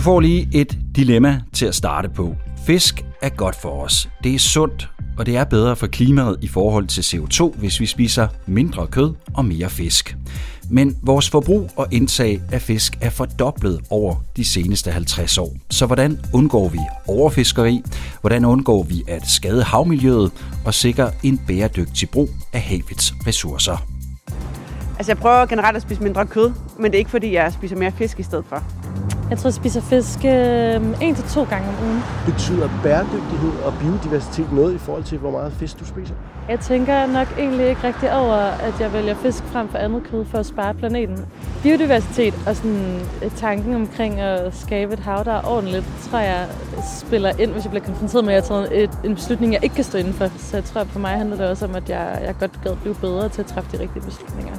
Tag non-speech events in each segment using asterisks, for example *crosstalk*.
Du får lige et dilemma til at starte på. Fisk er godt for os. Det er sundt, og det er bedre for klimaet i forhold til CO2, hvis vi spiser mindre kød og mere fisk. Men vores forbrug og indtag af fisk er fordoblet over de seneste 50 år. Så hvordan undgår vi overfiskeri? Hvordan undgår vi at skade havmiljøet og sikre en bæredygtig brug af havets ressourcer? Altså jeg prøver generelt at spise mindre kød, men det er ikke fordi, jeg spiser mere fisk i stedet for. Jeg tror, jeg spiser fisk øh, en til to gange om ugen. Betyder bæredygtighed og biodiversitet noget i forhold til, hvor meget fisk du spiser? Jeg tænker nok egentlig ikke rigtig over, at jeg vælger fisk frem for andet kød for at spare planeten. Biodiversitet og sådan øh, tanken omkring at skabe et hav, der er ordentligt, tror jeg spiller ind, hvis jeg bliver konfronteret med, at jeg et, en beslutning, jeg ikke kan stå inden for. Så jeg tror, at for mig handler det også om, at jeg, jeg godt gad blive bedre til at træffe de rigtige beslutninger.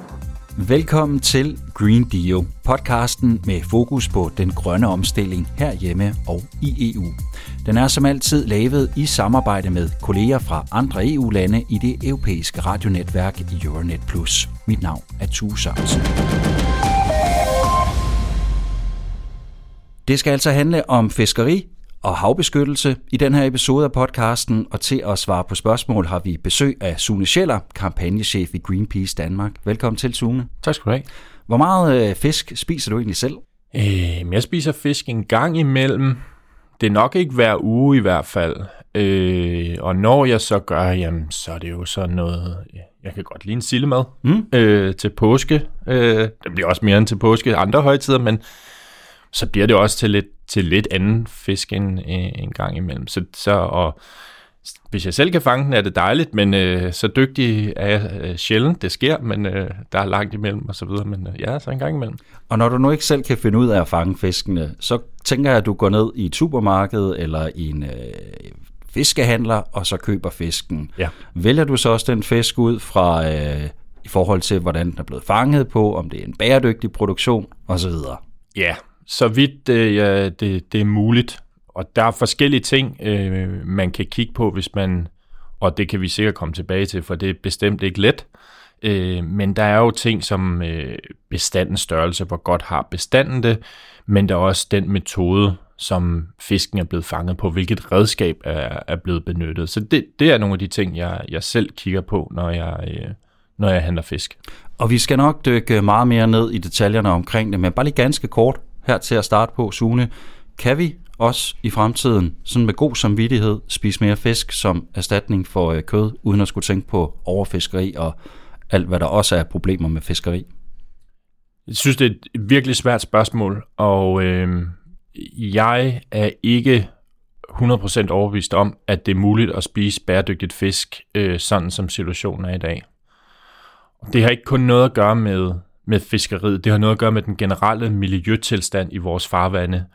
Velkommen til Green Deal, podcasten med fokus på den grønne omstilling herhjemme og i EU. Den er som altid lavet i samarbejde med kolleger fra andre EU-lande i det europæiske radionetværk Euronet Plus. Mit navn er Tue Sørensen. Det skal altså handle om fiskeri, og havbeskyttelse i den her episode af podcasten, og til at svare på spørgsmål har vi besøg af Sune Scheller, kampagnechef i Greenpeace Danmark. Velkommen til, Sune. Tak skal du have. Hvor meget øh, fisk spiser du egentlig selv? Øh, jeg spiser fisk en gang imellem. Det er nok ikke hver uge i hvert fald. Øh, og når jeg så gør, jamen, så er det jo sådan noget... Jeg kan godt lide en sillemad mm. øh, til påske. Øh, det bliver også mere end til påske andre højtider, men så bliver det også til lidt, til lidt anden fisk en, en gang imellem. Så, så og hvis jeg selv kan fange den, er det dejligt, men øh, så dygtig er jeg øh, sjældent. Det sker, men øh, der er langt imellem og så videre. Men øh, ja, så en gang imellem. Og når du nu ikke selv kan finde ud af at fange fiskene, så tænker jeg, at du går ned i et supermarked eller i en øh, fiskehandler, og så køber fisken. Ja. Vælger du så også den fisk ud fra øh, i forhold til, hvordan den er blevet fanget på, om det er en bæredygtig produktion osv.? Ja, så vidt øh, ja, det, det er muligt. Og der er forskellige ting, øh, man kan kigge på, hvis man, og det kan vi sikkert komme tilbage til, for det er bestemt ikke let. Øh, men der er jo ting som øh, bestandens størrelse, hvor godt har bestanden det, men der er også den metode, som fisken er blevet fanget på, hvilket redskab er, er blevet benyttet. Så det, det er nogle af de ting, jeg, jeg selv kigger på, når jeg, øh, når jeg handler fisk. Og vi skal nok dykke meget mere ned i detaljerne omkring det, men bare lige ganske kort her til at starte på, Sune. Kan vi også i fremtiden, sådan med god samvittighed, spise mere fisk som erstatning for øh, kød, uden at skulle tænke på overfiskeri og alt, hvad der også er problemer med fiskeri? Jeg synes, det er et virkelig svært spørgsmål, og øh, jeg er ikke 100% overbevist om, at det er muligt at spise bæredygtigt fisk, øh, sådan som situationen er i dag. Det har ikke kun noget at gøre med med fiskeriet. Det har noget at gøre med den generelle miljøtilstand i vores farvande,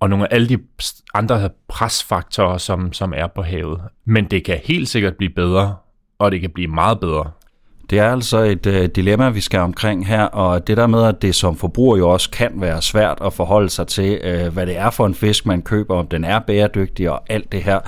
og nogle af alle de andre presfaktorer, som, som er på havet. Men det kan helt sikkert blive bedre, og det kan blive meget bedre. Det er altså et øh, dilemma, vi skal omkring her, og det der med, at det som forbruger jo også kan være svært at forholde sig til, øh, hvad det er for en fisk, man køber, om den er bæredygtig og alt det her,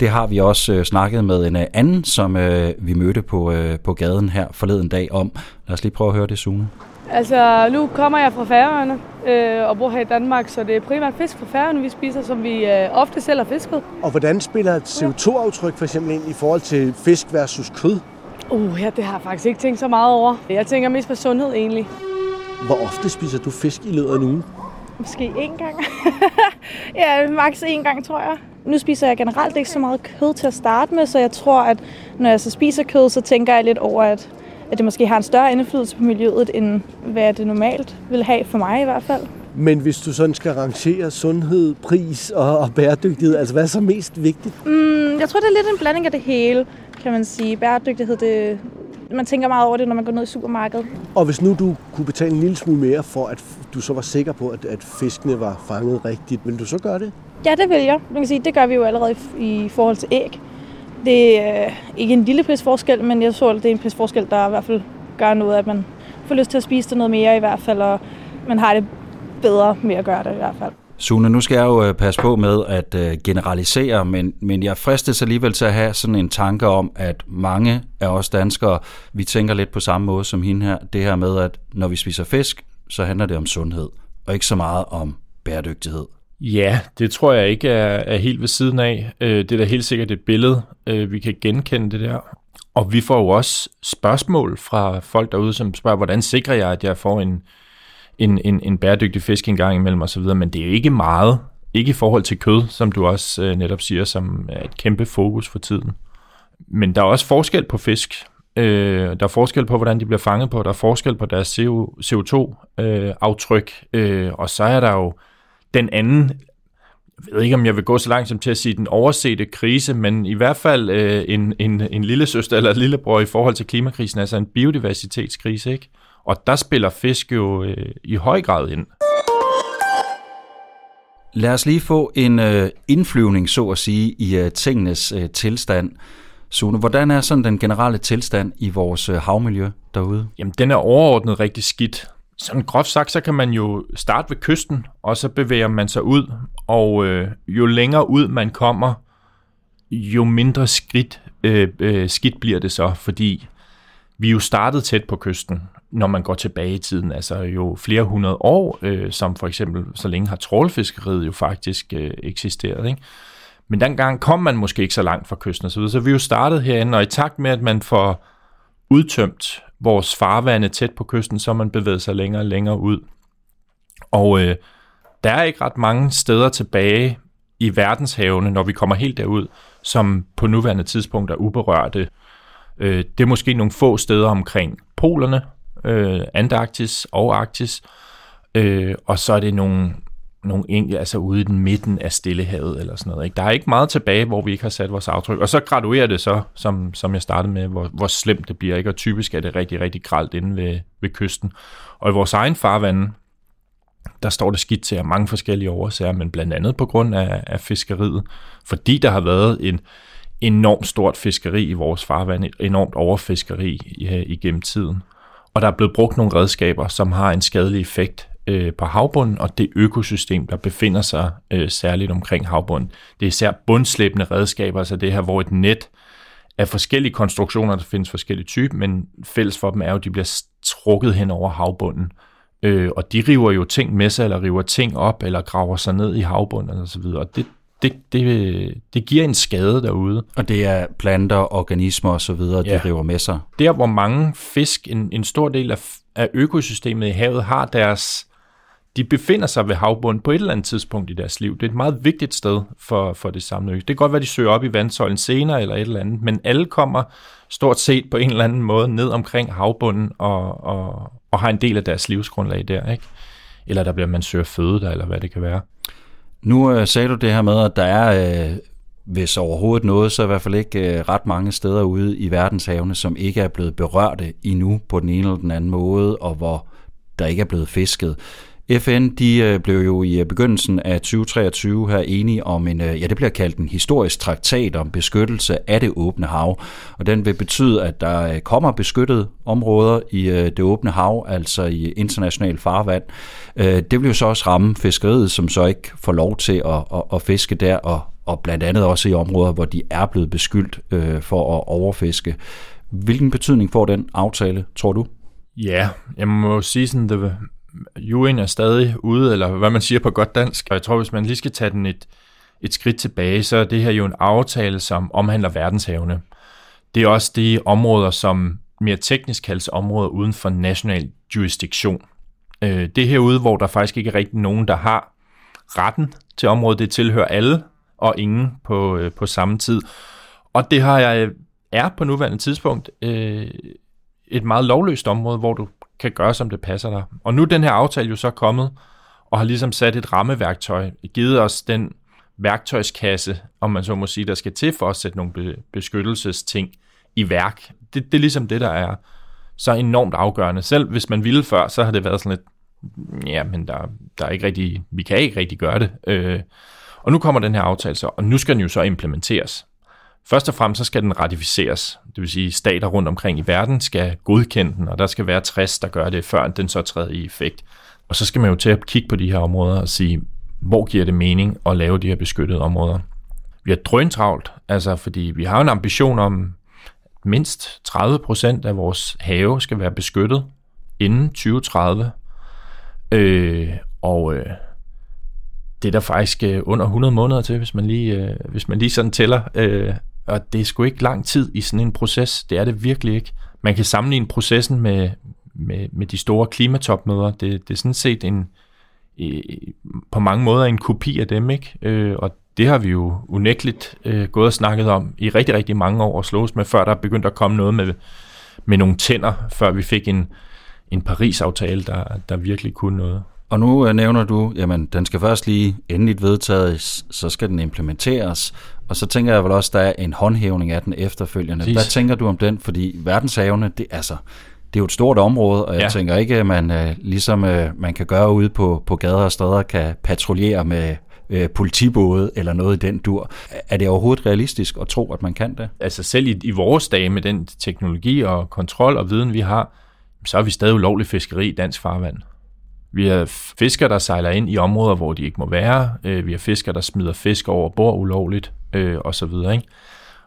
det har vi også øh, snakket med en øh, anden, som øh, vi mødte på, øh, på gaden her forleden dag om. Lad os lige prøve at høre det, Sune. Altså, nu kommer jeg fra Færøerne øh, og bor her i Danmark, så det er primært fisk fra Færøerne, vi spiser, som vi øh, ofte selv har fisket. Og hvordan spiller et CO2-aftryk for eksempel ind i forhold til fisk versus kød? Uh, ja, det har jeg faktisk ikke tænkt så meget over. Jeg tænker mest på sundhed egentlig. Hvor ofte spiser du fisk i løbet af en uge? Måske én gang. *laughs* ja, maks én gang, tror jeg. Nu spiser jeg generelt ikke så meget kød til at starte med, så jeg tror, at når jeg så spiser kød, så tænker jeg lidt over, at at det måske har en større indflydelse på miljøet, end hvad det normalt vil have for mig i hvert fald. Men hvis du sådan skal rangere sundhed, pris og, og bæredygtighed, altså hvad er så mest vigtigt? Mm, jeg tror, det er lidt en blanding af det hele, kan man sige. Bæredygtighed, det, man tænker meget over det, når man går ned i supermarkedet. Og hvis nu du kunne betale en lille smule mere for, at du så var sikker på, at, at fiskene var fanget rigtigt, vil du så gøre det? Ja, det vil jeg. Man kan sige, det gør vi jo allerede i, i forhold til æg. Det er øh, ikke en lille prisforskel, men jeg tror, at det er en prisforskel, der i hvert fald gør noget, at man får lyst til at spise det noget mere i hvert fald, og man har det bedre med at gøre det i hvert fald. Sune, nu skal jeg jo øh, passe på med at øh, generalisere, men, men jeg fristes alligevel til at have sådan en tanke om, at mange af os danskere, vi tænker lidt på samme måde som hende her. Det her med, at når vi spiser fisk, så handler det om sundhed, og ikke så meget om bæredygtighed. Ja, det tror jeg ikke er, er helt ved siden af. Øh, det er da helt sikkert et billede, øh, vi kan genkende det der. Og vi får jo også spørgsmål fra folk derude, som spørger, hvordan sikrer jeg, at jeg får en, en, en, en bæredygtig fisk en gang imellem osv., men det er jo ikke meget. Ikke i forhold til kød, som du også øh, netop siger, som er et kæmpe fokus for tiden. Men der er også forskel på fisk. Øh, der er forskel på, hvordan de bliver fanget på. Der er forskel på deres CO2-aftryk. Øh, øh, og så er der jo den anden, jeg ved ikke, om jeg vil gå så langt som til at sige den oversete krise, men i hvert fald øh, en, en, en lille søster eller lillebror i forhold til klimakrisen, altså en biodiversitetskrise, ikke? Og der spiller fisk jo øh, i høj grad ind. Lad os lige få en øh, indflyvning, så at sige, i øh, tingenes øh, tilstand. Sune, hvordan er sådan den generelle tilstand i vores øh, havmiljø derude? Jamen, den er overordnet rigtig skidt. Sådan groft sagt, så kan man jo starte ved kysten, og så bevæger man sig ud, og øh, jo længere ud man kommer, jo mindre skridt, øh, øh, skidt bliver det så, fordi vi jo startede tæt på kysten, når man går tilbage i tiden, altså jo flere hundrede år, øh, som for eksempel så længe har trålfiskeriet jo faktisk øh, eksisteret. Ikke? Men dengang kom man måske ikke så langt fra kysten osv., så vi jo startede herinde, og i takt med, at man får udtømt vores farvande tæt på kysten, så man bevæget sig længere og længere ud. Og øh, der er ikke ret mange steder tilbage i verdenshavene, når vi kommer helt derud, som på nuværende tidspunkt er uberørte. Øh, det er måske nogle få steder omkring polerne, øh, Antarktis og Arktis, øh, og så er det nogle, nogle enkelte, altså ude i den midten af Stillehavet eller sådan noget. Ikke? Der er ikke meget tilbage, hvor vi ikke har sat vores aftryk. Og så graduerer det så, som, som jeg startede med, hvor, hvor slemt det bliver. Ikke? Og typisk er det rigtig, rigtig gralt inde ved, ved kysten. Og i vores egen farvande, der står det skidt til af mange forskellige årsager, men blandt andet på grund af, af fiskeriet. Fordi der har været en enormt stort fiskeri i vores farvand, et enormt overfiskeri igennem tiden. Og der er blevet brugt nogle redskaber, som har en skadelig effekt øh, på havbunden og det økosystem, der befinder sig øh, særligt omkring havbunden. Det er især bundslæbende redskaber, altså det her, hvor et net af forskellige konstruktioner, der findes forskellige typer, men fælles for dem er jo, at de bliver trukket hen over havbunden. Øh, og de river jo ting med sig, eller river ting op, eller graver sig ned i havbunden og så videre. Og det, det, det, det giver en skade derude. Og det er planter, organismer og så videre, ja. de river med sig. Der, hvor mange fisk, en, en stor del af, af økosystemet i havet, har deres de befinder sig ved havbunden på et eller andet tidspunkt i deres liv. Det er et meget vigtigt sted for, for det samlede ø. Det kan godt være, de søger op i vandsøjlen senere eller et eller andet, men alle kommer stort set på en eller anden måde ned omkring havbunden og, og, og har en del af deres livsgrundlag der, ikke? Eller der bliver man søger føde der, eller hvad det kan være. Nu øh, sagde du det her med, at der er, øh, hvis overhovedet noget, så i hvert fald ikke øh, ret mange steder ude i verdenshavene, som ikke er blevet berørte endnu på den ene eller den anden måde, og hvor der ikke er blevet fisket. FN de øh, blev jo i øh, begyndelsen af 2023 her enige om en, øh, ja det bliver kaldt en historisk traktat om beskyttelse af det åbne hav, og den vil betyde, at der kommer beskyttede områder i det åbne hav, altså i international farvand. Det vil jo så også ramme fiskeriet, som så ikke får lov til at, at, at fiske der, og, og blandt andet også i områder, hvor de er blevet beskyldt for at overfiske. Hvilken betydning får den aftale, tror du? Ja, jeg må sige sådan, det UN er stadig ude, eller hvad man siger på godt dansk. Og jeg tror, hvis man lige skal tage den et, et skridt tilbage, så er det her jo en aftale, som omhandler verdenshavene. Det er også de områder, som mere teknisk kaldes områder uden for national jurisdiktion. Øh, det herude, hvor der faktisk ikke er rigtig nogen, der har retten til området. Det tilhører alle og ingen på, øh, på samme tid. Og det har jeg er på nuværende tidspunkt øh, et meget lovløst område, hvor du kan gøre, som det passer dig. Og nu er den her aftale jo så kommet, og har ligesom sat et rammeværktøj, givet os den værktøjskasse, om man så må sige, der skal til for at sætte nogle beskyttelsesting i værk. Det, det er ligesom det, der er så enormt afgørende. Selv hvis man ville før, så har det været sådan lidt, ja, men der, der er ikke rigtig, vi kan ikke rigtig gøre det. Øh, og nu kommer den her aftale så, og nu skal den jo så implementeres. Først og fremmest så skal den ratificeres, det vil sige stater rundt omkring i verden skal godkende den, og der skal være 60, der gør det, før den så træder i effekt. Og så skal man jo til at kigge på de her områder og sige, hvor giver det mening at lave de her beskyttede områder. Vi har drøntravlt, altså fordi vi har en ambition om, at mindst 30 procent af vores have skal være beskyttet inden 2030. Øh, og øh, det er der faktisk øh, under 100 måneder til, hvis man lige, øh, hvis man lige sådan tæller. Øh, og det er sgu ikke lang tid i sådan en proces. Det er det virkelig ikke. Man kan sammenligne processen med, med, med de store klimatopmøder. Det, det er sådan set en, på mange måder en kopi af dem, ikke? Øh, og det har vi jo unægteligt øh, gået og snakket om i rigtig, rigtig mange år og slås med, før der begyndte at komme noget med, med nogle tænder, før vi fik en, en Paris-aftale, der, der virkelig kunne noget. Og nu øh, nævner du, jamen den skal først lige endeligt vedtages, så skal den implementeres, og så tænker jeg vel også, der er en håndhævning af den efterfølgende. Præcis. Hvad tænker du om den? Fordi verdenshavene, det, altså, det er jo et stort område, og jeg ja. tænker ikke, at man øh, ligesom øh, man kan gøre ude på, på gader og stræder, kan patruljere med øh, politibåde eller noget i den dur. Er det overhovedet realistisk at tro, at man kan det? Altså selv i, i vores dage med den teknologi og kontrol og viden, vi har, så er vi stadig ulovlig fiskeri i dansk farvand. Vi har fiskere, der sejler ind i områder, hvor de ikke må være. Øh, vi har fiskere, der smider fisk over bord ulovligt, øh, og så videre. Ikke?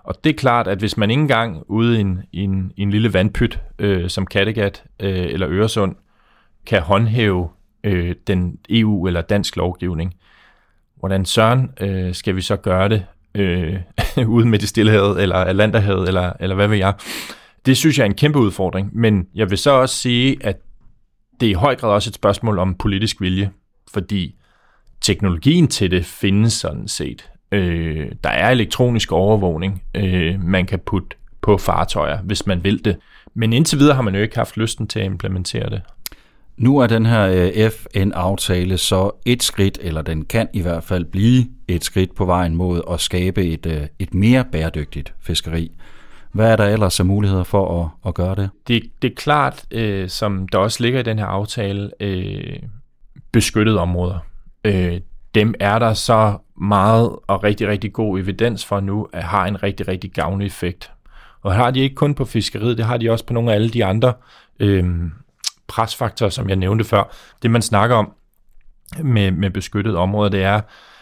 Og det er klart, at hvis man ikke engang ude i en, i en, i en lille vandpyt, øh, som Kattegat øh, eller Øresund, kan håndhæve øh, den EU- eller dansk lovgivning, hvordan søren øh, skal vi så gøre det øh, *laughs* ude med det stillehavet, eller Atlanterhavet, eller, eller hvad ved jeg? Det synes jeg er en kæmpe udfordring, men jeg vil så også sige, at det er i høj grad også et spørgsmål om politisk vilje, fordi teknologien til det findes sådan set. Øh, der er elektronisk overvågning, øh, man kan putte på fartøjer, hvis man vil det. Men indtil videre har man jo ikke haft lysten til at implementere det. Nu er den her øh, FN-aftale så et skridt, eller den kan i hvert fald blive et skridt på vejen mod at skabe et, øh, et mere bæredygtigt fiskeri. Hvad er der ellers af muligheder for at, at gøre det? Det, det er klart, øh, som der også ligger i den her aftale, øh, beskyttede områder. Øh, dem er der så meget og rigtig, rigtig god evidens for nu, at har en rigtig, rigtig gavnlig effekt. Og har de ikke kun på fiskeriet, det har de også på nogle af alle de andre øh, presfaktorer, som jeg nævnte før. Det man snakker om med, med beskyttede områder, det er,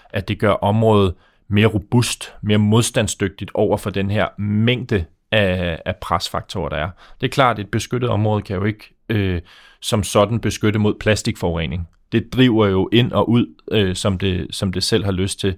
at det gør området mere robust, mere modstandsdygtigt over for den her mængde af, af presfaktorer, der er. Det er klart, at et beskyttet område kan jo ikke øh, som sådan beskytte mod plastikforurening. Det driver jo ind og ud, øh, som, det, som det selv har lyst til.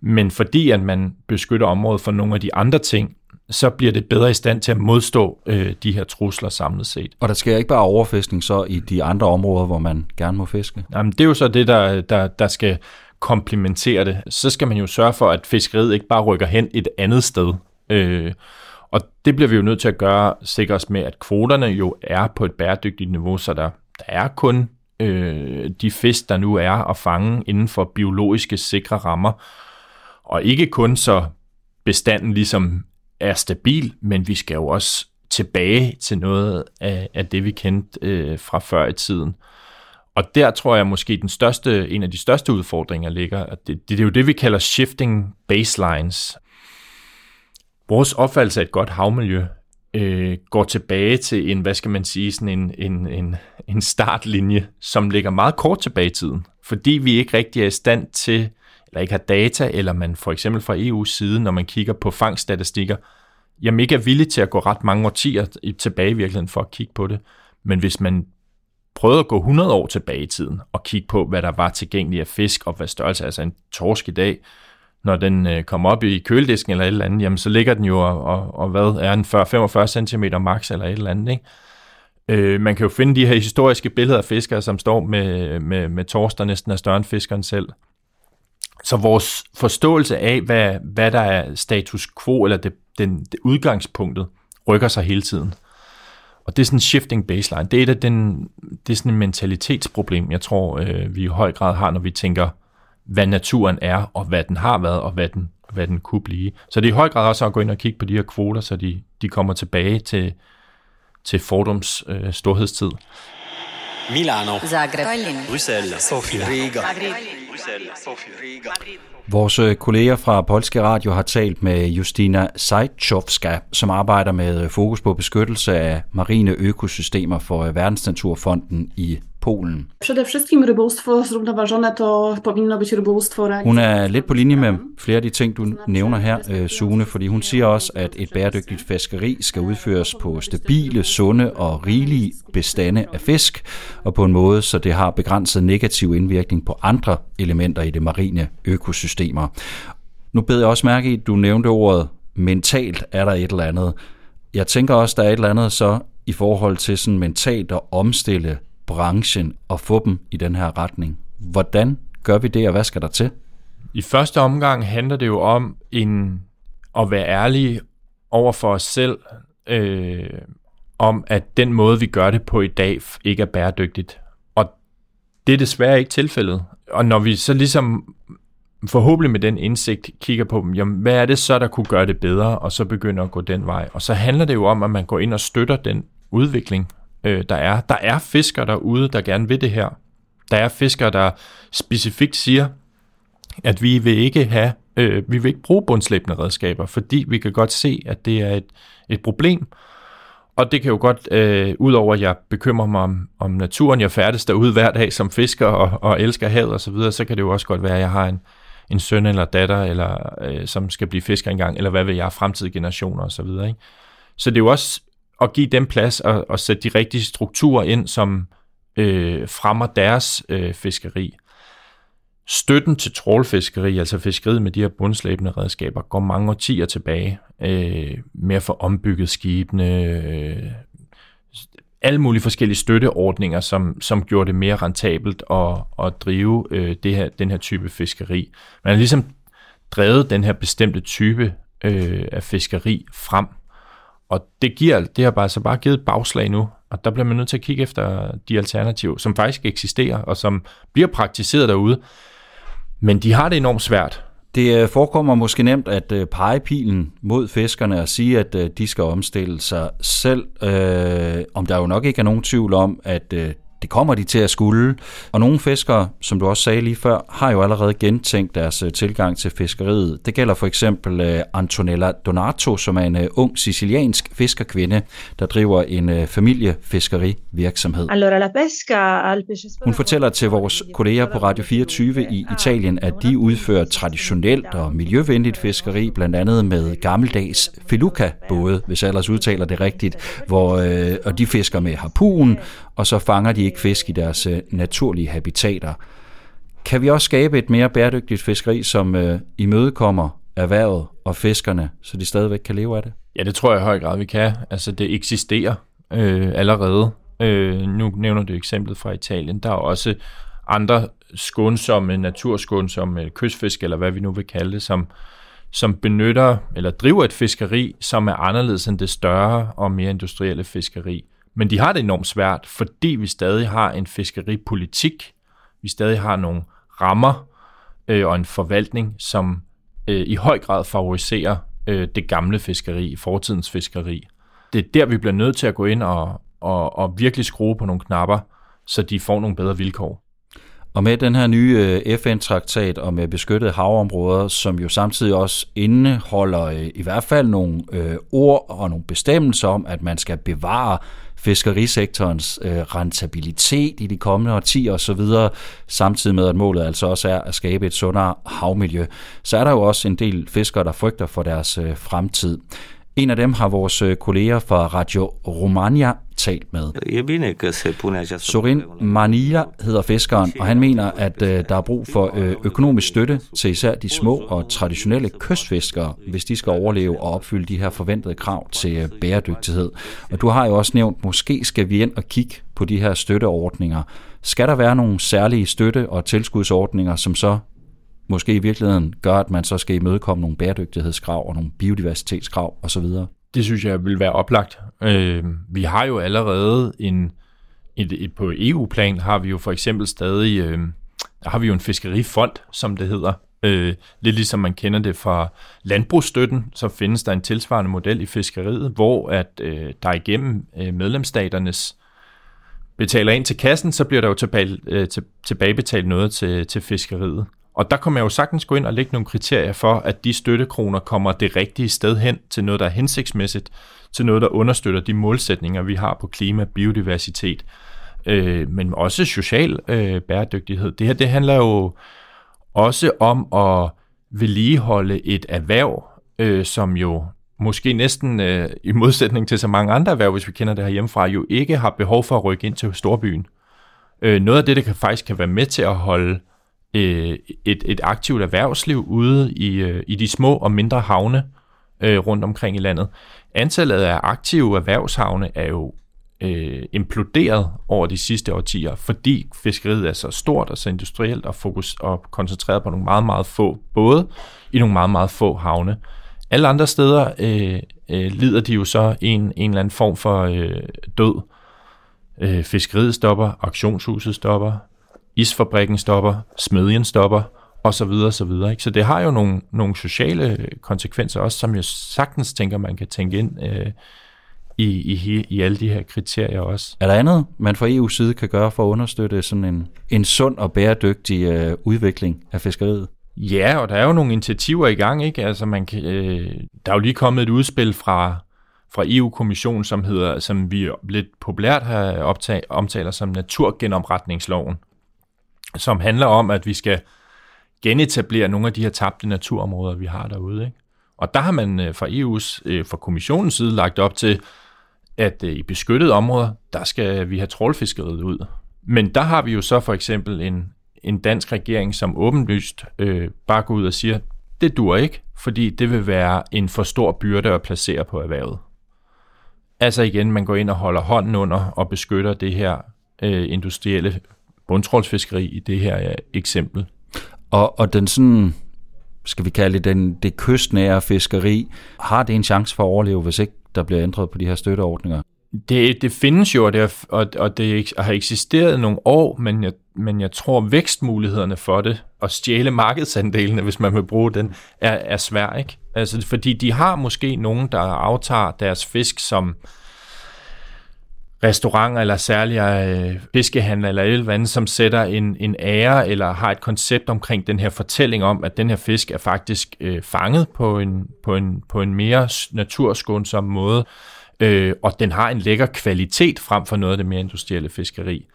Men fordi at man beskytter området for nogle af de andre ting, så bliver det bedre i stand til at modstå øh, de her trusler samlet set. Og der sker ikke bare overfiskning så i de andre områder, hvor man gerne må fiske? Jamen, det er jo så det, der, der, der skal komplementere det. Så skal man jo sørge for, at fiskeriet ikke bare rykker hen et andet sted. Øh, og det bliver vi jo nødt til at gøre sikkert med, at kvoterne jo er på et bæredygtigt niveau, så der, der er kun øh, de fisk, der nu er at fange inden for biologiske sikre rammer. Og ikke kun så bestanden ligesom er stabil, men vi skal jo også tilbage til noget af, af det, vi kendte øh, fra før i tiden. Og der tror jeg måske den største, en af de største udfordringer ligger, at det, det er jo det, vi kalder shifting baselines. Vores opfattelse af et godt havmiljø øh, går tilbage til en, hvad skal man sige, sådan en, en, en, en startlinje, som ligger meget kort tilbage i tiden, fordi vi ikke rigtig er i stand til, eller ikke har data, eller man for eksempel fra EU's side, når man kigger på fangststatistikker, jamen ikke er villig til at gå ret mange årtier tilbage i virkeligheden for at kigge på det. Men hvis man prøvede at gå 100 år tilbage i tiden og kigge på, hvad der var tilgængeligt af fisk, og hvad størrelse, altså en torsk i dag, når den øh, kommer op i køledisken eller et eller andet, jamen så ligger den jo, og, og, og hvad er den, 40-45 cm max eller et eller andet, ikke? Øh, man kan jo finde de her historiske billeder af fiskere, som står med, med, med torsk, der næsten er større end fiskeren selv. Så vores forståelse af, hvad, hvad der er status quo, eller det, den, det udgangspunktet, rykker sig hele tiden. Og det er sådan en shifting baseline. Det er, et den, det er sådan en mentalitetsproblem, jeg tror, øh, vi i høj grad har, når vi tænker, hvad naturen er, og hvad den har været, og hvad den, hvad den kunne blive. Så det er i høj grad også at gå ind og kigge på de her kvoter, så de, de kommer tilbage til, til fordums øh, storhedstid. Milano, Zagreb, Bruxelles, Sofia, Riga, Bruxelles, Sofia, Riga. Vores øh, kolleger fra Polske Radio har talt med Justina Sejtschowska, som arbejder med fokus på beskyttelse af marine økosystemer for Verdensnaturfonden i Polen. Przede wszystkim rybołówstwo zrównoważone to powinno być rybołówstwo Hun er lidt på linje med flere af de ting, du nævner her, øh, Sune, fordi hun siger også, at et bæredygtigt fiskeri skal udføres på stabile, sunde og rigelige bestande af fisk, og på en måde, så det har begrænset negativ indvirkning på andre elementer i det marine økosystemer. Nu bed jeg også mærke i, at du nævnte ordet mentalt er der et eller andet. Jeg tænker også, der er et eller andet så i forhold til sådan mentalt at omstille branchen og få dem i den her retning. Hvordan gør vi det, og hvad skal der til? I første omgang handler det jo om en, at være ærlige over for os selv, øh, om at den måde, vi gør det på i dag, ikke er bæredygtigt. Og det er desværre ikke tilfældet. Og når vi så ligesom forhåbentlig med den indsigt kigger på dem, jamen, hvad er det så, der kunne gøre det bedre, og så begynder at gå den vej. Og så handler det jo om, at man går ind og støtter den udvikling, øh, der er. Der er fiskere derude, der gerne vil det her. Der er fiskere, der specifikt siger, at vi vil ikke have, øh, vi vil ikke bruge bundslæbende redskaber, fordi vi kan godt se, at det er et, et problem. Og det kan jo godt, øh, udover at jeg bekymrer mig om, om naturen, jeg færdes derude hver dag som fisker og, og elsker havet og så videre, så kan det jo også godt være, at jeg har en, en søn eller datter, eller, øh, som skal blive fisker engang, eller hvad vil jeg, fremtidige generationer og så videre. Ikke? Så det er jo også og give dem plads og, og sætte de rigtige strukturer ind, som øh, fremmer deres øh, fiskeri. Støtten til trålfiskeri, altså fiskeriet med de her bundslæbende redskaber, går mange årtier tilbage øh, med at få ombygget skibene, øh, alle mulige forskellige støtteordninger, som, som gjorde det mere rentabelt at, at drive øh, det her, den her type fiskeri. Man har ligesom drevet den her bestemte type øh, af fiskeri frem, og det, giver, det har bare, så bare givet bagslag nu, og der bliver man nødt til at kigge efter de alternativer, som faktisk eksisterer, og som bliver praktiseret derude, men de har det enormt svært. Det øh, forekommer måske nemt at øh, pege pilen mod fiskerne og sige, at øh, de skal omstille sig selv, øh, om der jo nok ikke er nogen tvivl om, at det kommer de til at skulle. Og nogle fiskere, som du også sagde lige før, har jo allerede gentænkt deres øh, tilgang til fiskeriet. Det gælder for eksempel øh, Antonella Donato, som er en øh, ung siciliansk fiskerkvinde, der driver en familiefiskerivirksomhed. Hun fortæller til vores kolleger på Radio 24 i Italien, at de udfører traditionelt og miljøvenligt fiskeri, blandt andet med gammeldags feluca-både, hvis jeg ellers udtaler det rigtigt, hvor, og de fisker med harpun, og så fanger de ikke fisk i deres øh, naturlige habitater. Kan vi også skabe et mere bæredygtigt fiskeri, som øh, imødekommer erhvervet og fiskerne, så de stadigvæk kan leve af det? Ja, det tror jeg i høj grad, vi kan. Altså, det eksisterer øh, allerede. Øh, nu nævner du eksemplet fra Italien. Der er også andre skånsomme, naturskånsomme øh, kystfisk, eller hvad vi nu vil kalde det, som, som benytter eller driver et fiskeri, som er anderledes end det større og mere industrielle fiskeri. Men de har det enormt svært, fordi vi stadig har en fiskeripolitik, vi stadig har nogle rammer øh, og en forvaltning, som øh, i høj grad favoriserer øh, det gamle fiskeri, fortidens fiskeri. Det er der, vi bliver nødt til at gå ind og, og, og virkelig skrue på nogle knapper, så de får nogle bedre vilkår. Og med den her nye FN-traktat om øh, beskyttede havområder, som jo samtidig også indeholder øh, i hvert fald nogle øh, ord og nogle bestemmelser om, at man skal bevare fiskerisektorens øh, rentabilitet i de kommende årtier osv., samtidig med at målet altså også er at skabe et sundere havmiljø, så er der jo også en del fiskere, der frygter for deres fremtid. En af dem har vores øh, kolleger fra Radio Romania talt med. Sorin Mania hedder fiskeren, og han mener, at øh, der er brug for øh, økonomisk støtte til især de små og traditionelle kystfiskere, hvis de skal overleve og opfylde de her forventede krav til bæredygtighed. Og du har jo også nævnt, måske skal vi ind og kigge på de her støtteordninger. Skal der være nogle særlige støtte- og tilskudsordninger, som så måske i virkeligheden gør, at man så skal imødekomme nogle bæredygtighedskrav og nogle biodiversitetskrav osv.? Det synes jeg vil være oplagt. Øh, vi har jo allerede en, et, et, på EU-plan har vi jo for eksempel stadig, øh, har vi jo en fiskerifond, som det hedder. Øh, lidt ligesom man kender det fra landbrugsstøtten, så findes der en tilsvarende model i fiskeriet, hvor at øh, der igennem øh, medlemsstaternes betaler ind til kassen, så bliver der jo tilbage, øh, til, tilbagebetalt noget til, til fiskeriet. Og der kan man jo sagtens gå ind og lægge nogle kriterier for, at de støttekroner kommer det rigtige sted hen til noget, der er hensigtsmæssigt, til noget, der understøtter de målsætninger, vi har på klima, biodiversitet øh, men også social øh, bæredygtighed. Det her det handler jo også om at vedligeholde et erhverv, øh, som jo måske næsten øh, i modsætning til så mange andre erhverv, hvis vi kender det her hjemmefra, jo ikke har behov for at rykke ind til storbyen. Øh, noget af det, der kan, faktisk kan være med til at holde øh, Øh, et, et aktivt erhvervsliv ude i, øh, i de små og mindre havne øh, rundt omkring i landet. Antallet af aktive erhvervshavne er jo øh, imploderet over de sidste årtier, fordi fiskeriet er så stort og så industrielt og, fokus, og koncentreret på nogle meget, meget få både i nogle meget, meget få havne. Alle andre steder øh, øh, lider de jo så en, en eller anden form for øh, død. Øh, fiskeriet stopper, auktionshuset stopper, isfabrikken stopper, smedjen stopper, og så videre, så videre. Ikke? Så det har jo nogle, nogle sociale konsekvenser også, som jeg sagtens tænker, man kan tænke ind øh, i, i, i alle de her kriterier også. Er der andet, man fra EU's side kan gøre for at understøtte sådan en, en sund og bæredygtig øh, udvikling af fiskeriet? Ja, og der er jo nogle initiativer i gang, ikke? Altså man kan, øh, der er jo lige kommet et udspil fra, fra EU-kommissionen, som hedder, som vi lidt populært har optag, omtaler som naturgenopretningsloven, som handler om, at vi skal genetablere nogle af de her tabte naturområder, vi har derude. Ikke? Og der har man øh, fra EU's, øh, fra kommissionens side lagt op til, at øh, i beskyttede områder, der skal vi have trålfiskeriet ud. Men der har vi jo så for eksempel en, en dansk regering, som åbenlyst øh, bare går ud og siger, det dur ikke, fordi det vil være en for stor byrde at placere på erhvervet. Altså igen, man går ind og holder hånden under og beskytter det her øh, industrielle bundtrålsfiskeri i det her øh, eksempel. Og, og den sådan, skal vi kalde det, den, det kystnære fiskeri, har det en chance for at overleve, hvis ikke der bliver ændret på de her støtteordninger? Det, det findes jo, og det, er, og, og det har eksisteret nogle år, men jeg, men jeg tror, vækstmulighederne for det, og stjæle markedsandelene, hvis man vil bruge den, er, er svær, ikke? Altså, fordi de har måske nogen, der aftager deres fisk som restauranter eller særlige øh, fiskehandler eller et eller andet, som sætter en, en ære eller har et koncept omkring den her fortælling om, at den her fisk er faktisk øh, fanget på en, på, en, på en mere naturskånsom måde, øh, og den har en lækker kvalitet frem for noget af det mere industrielle fiskeri.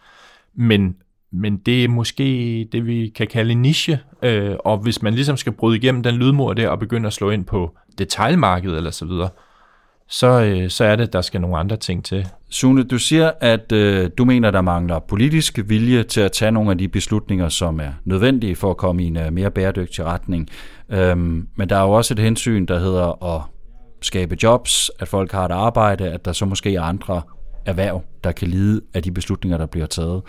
Men, men det er måske det, vi kan kalde en niche, øh, og hvis man ligesom skal bryde igennem den lydmur der og begynde at slå ind på detaljmarkedet eller så videre, så, øh, så er det, der skal nogle andre ting til. Sune, du siger, at øh, du mener, der mangler politisk vilje til at tage nogle af de beslutninger, som er nødvendige for at komme i en uh, mere bæredygtig retning. Øhm, men der er jo også et hensyn, der hedder at skabe jobs, at folk har et arbejde, at der så måske er andre erhverv, der kan lide af de beslutninger, der bliver taget.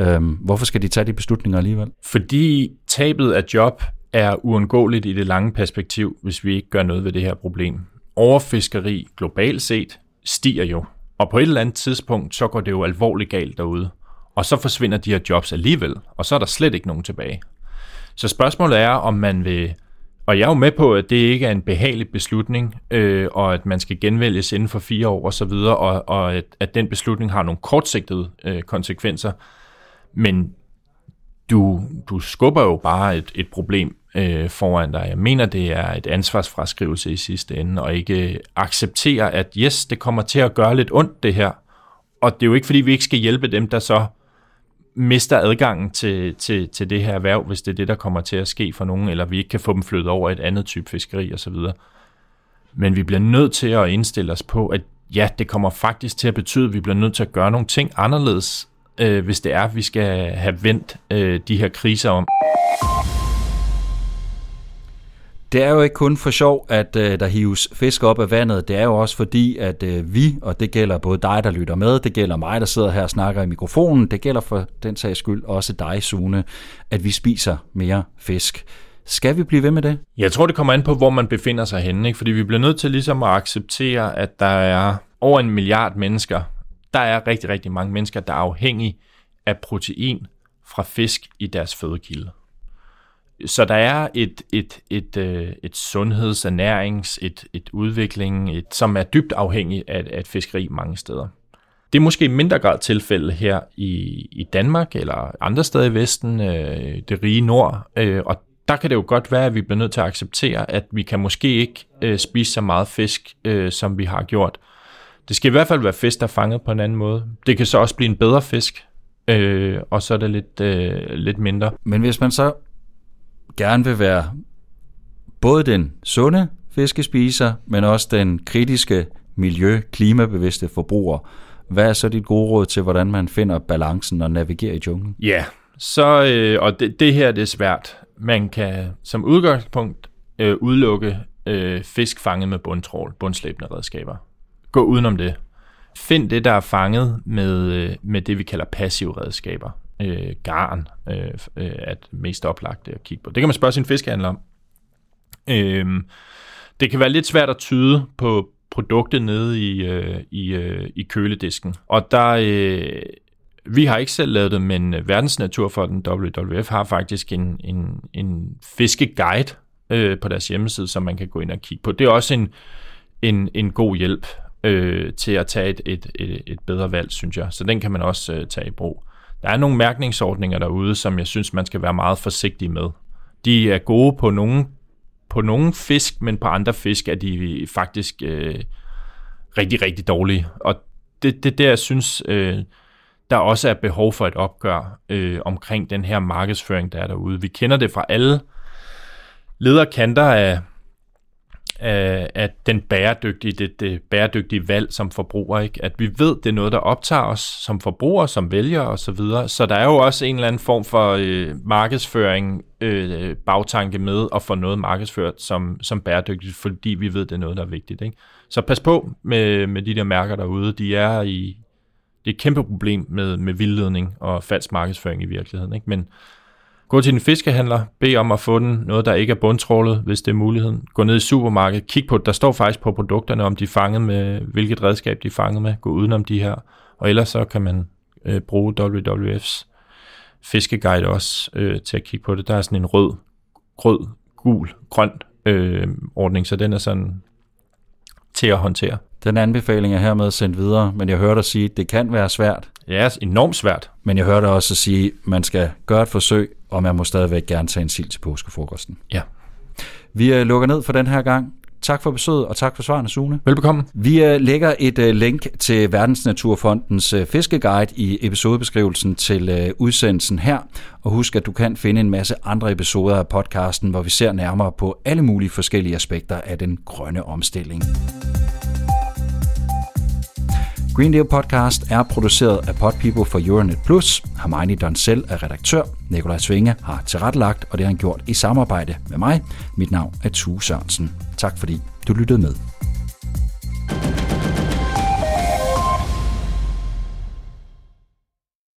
Øhm, hvorfor skal de tage de beslutninger alligevel? Fordi tabet af job er uundgåeligt i det lange perspektiv, hvis vi ikke gør noget ved det her problem overfiskeri globalt set stiger jo. Og på et eller andet tidspunkt, så går det jo alvorligt galt derude. Og så forsvinder de her jobs alligevel, og så er der slet ikke nogen tilbage. Så spørgsmålet er, om man vil... Og jeg er jo med på, at det ikke er en behagelig beslutning, øh, og at man skal genvælges inden for fire år osv., og, og, og at, at den beslutning har nogle kortsigtede øh, konsekvenser. Men du, du skubber jo bare et, et problem øh, foran dig. Jeg mener, det er et ansvarsfraskrivelse i sidste ende, og ikke acceptere, at yes, det kommer til at gøre lidt ondt det her. Og det er jo ikke, fordi vi ikke skal hjælpe dem, der så mister adgangen til, til, til det her erhverv, hvis det er det, der kommer til at ske for nogen, eller vi ikke kan få dem flyttet over i et andet type fiskeri osv. Men vi bliver nødt til at indstille os på, at ja, det kommer faktisk til at betyde, at vi bliver nødt til at gøre nogle ting anderledes, øh, hvis det er, at vi skal have vendt øh, de her kriser om. Det er jo ikke kun for sjov, at øh, der hives fisk op af vandet. Det er jo også fordi, at øh, vi, og det gælder både dig, der lytter med, det gælder mig, der sidder her og snakker i mikrofonen, det gælder for den sags skyld også dig, Sune, at vi spiser mere fisk. Skal vi blive ved med det? Jeg tror, det kommer an på, hvor man befinder sig henne. Ikke? Fordi vi bliver nødt til ligesom at acceptere, at der er over en milliard mennesker. Der er rigtig, rigtig mange mennesker, der er afhængige af protein fra fisk i deres fødekilde. Så der er et, et, et, øh, et sundheds-, ernærings-, et, et udvikling, et, som er dybt afhængig af, af et fiskeri mange steder. Det er måske i mindre grad tilfælde her i, i Danmark eller andre steder i Vesten, øh, det rige nord, øh, og der kan det jo godt være, at vi bliver nødt til at acceptere, at vi kan måske ikke øh, spise så meget fisk, øh, som vi har gjort. Det skal i hvert fald være fisk, der er fanget på en anden måde. Det kan så også blive en bedre fisk, øh, og så er det lidt, øh, lidt mindre. Men hvis man så gerne vil være både den sunde fiskespiser, men også den kritiske miljø, klimabevidste forbruger, hvad er så dit gode råd til, hvordan man finder balancen og navigerer i junglen? Ja, så, øh, og det, det her det er svært. Man kan som udgangspunkt øh, udelukke øh, fisk fanget med bundtrål, bundslæbende redskaber. Gå udenom det. Find det, der er fanget med, øh, med det, vi kalder passive redskaber. Øh, garn øh, øh, er det mest oplagte at kigge på. Det kan man spørge sin fiskehandler om. Øh, det kan være lidt svært at tyde på produktet nede i, øh, i, øh, i køledisken. Og der, øh, vi har ikke selv lavet det, men øh, Verdensnaturfonden WWF har faktisk en, en, en fiskeguide øh, på deres hjemmeside, som man kan gå ind og kigge på. Det er også en, en, en god hjælp øh, til at tage et, et, et, et bedre valg, synes jeg. Så den kan man også øh, tage i brug. Der er nogle mærkningsordninger derude, som jeg synes, man skal være meget forsigtig med. De er gode på nogle, på nogle fisk, men på andre fisk er de faktisk øh, rigtig, rigtig dårlige. Og det, det der, jeg synes, øh, der også er behov for et opgør øh, omkring den her markedsføring, der er derude. Vi kender det fra alle lederkanter af, af, af den bæredygtige, det, det bæredygtige valg som forbruger. Ikke? At vi ved, det er noget, der optager os som forbrugere, som vælger osv. Så, videre. så der er jo også en eller anden form for øh, markedsføring, øh, bagtanke med at få noget markedsført som, som bæredygtigt, fordi vi ved, det er noget, der er vigtigt. Ikke? Så pas på med, med de der mærker derude. De er i, det er et kæmpe problem med, med vildledning og falsk markedsføring i virkeligheden. Ikke? Men gå til din fiskehandler, bed om at få den, noget der ikke er bundtrålet, hvis det er muligheden. Gå ned i supermarkedet, kig på, der står faktisk på produkterne, om de er fanget med, hvilket redskab de er fanget med. Gå udenom de her. Og ellers så kan man øh, bruge WWF's fiskeguide også øh, til at kigge på det. Der er sådan en rød, rød, gul, grøn øh, ordning, så den er sådan til at håndtere. Den anbefaling er hermed sendt videre, men jeg hørte dig sige, at det kan være svært. Ja, enormt svært. Men jeg hørte også at sige, at man skal gøre et forsøg, og man må stadigvæk gerne tage en sild til påskefrokosten. Ja. Vi øh, lukker ned for den her gang. Tak for besøget, og tak for svarene, Sune. Velbekomme. Vi øh, lægger et øh, link til Verdensnaturfondens fiskeguide i episodebeskrivelsen til udsendelsen her. Og husk, at du kan finde en masse andre episoder af podcasten, hvor vi ser nærmere på alle mulige forskellige aspekter af den grønne omstilling. Green Deal Podcast er produceret af Pod People for Euronet Plus. Hermione Donsel er redaktør. Nikolaj Svinge har tilrettelagt, og det har han gjort i samarbejde med mig. Mit navn er Tue Sørensen. Tak fordi du lyttede med.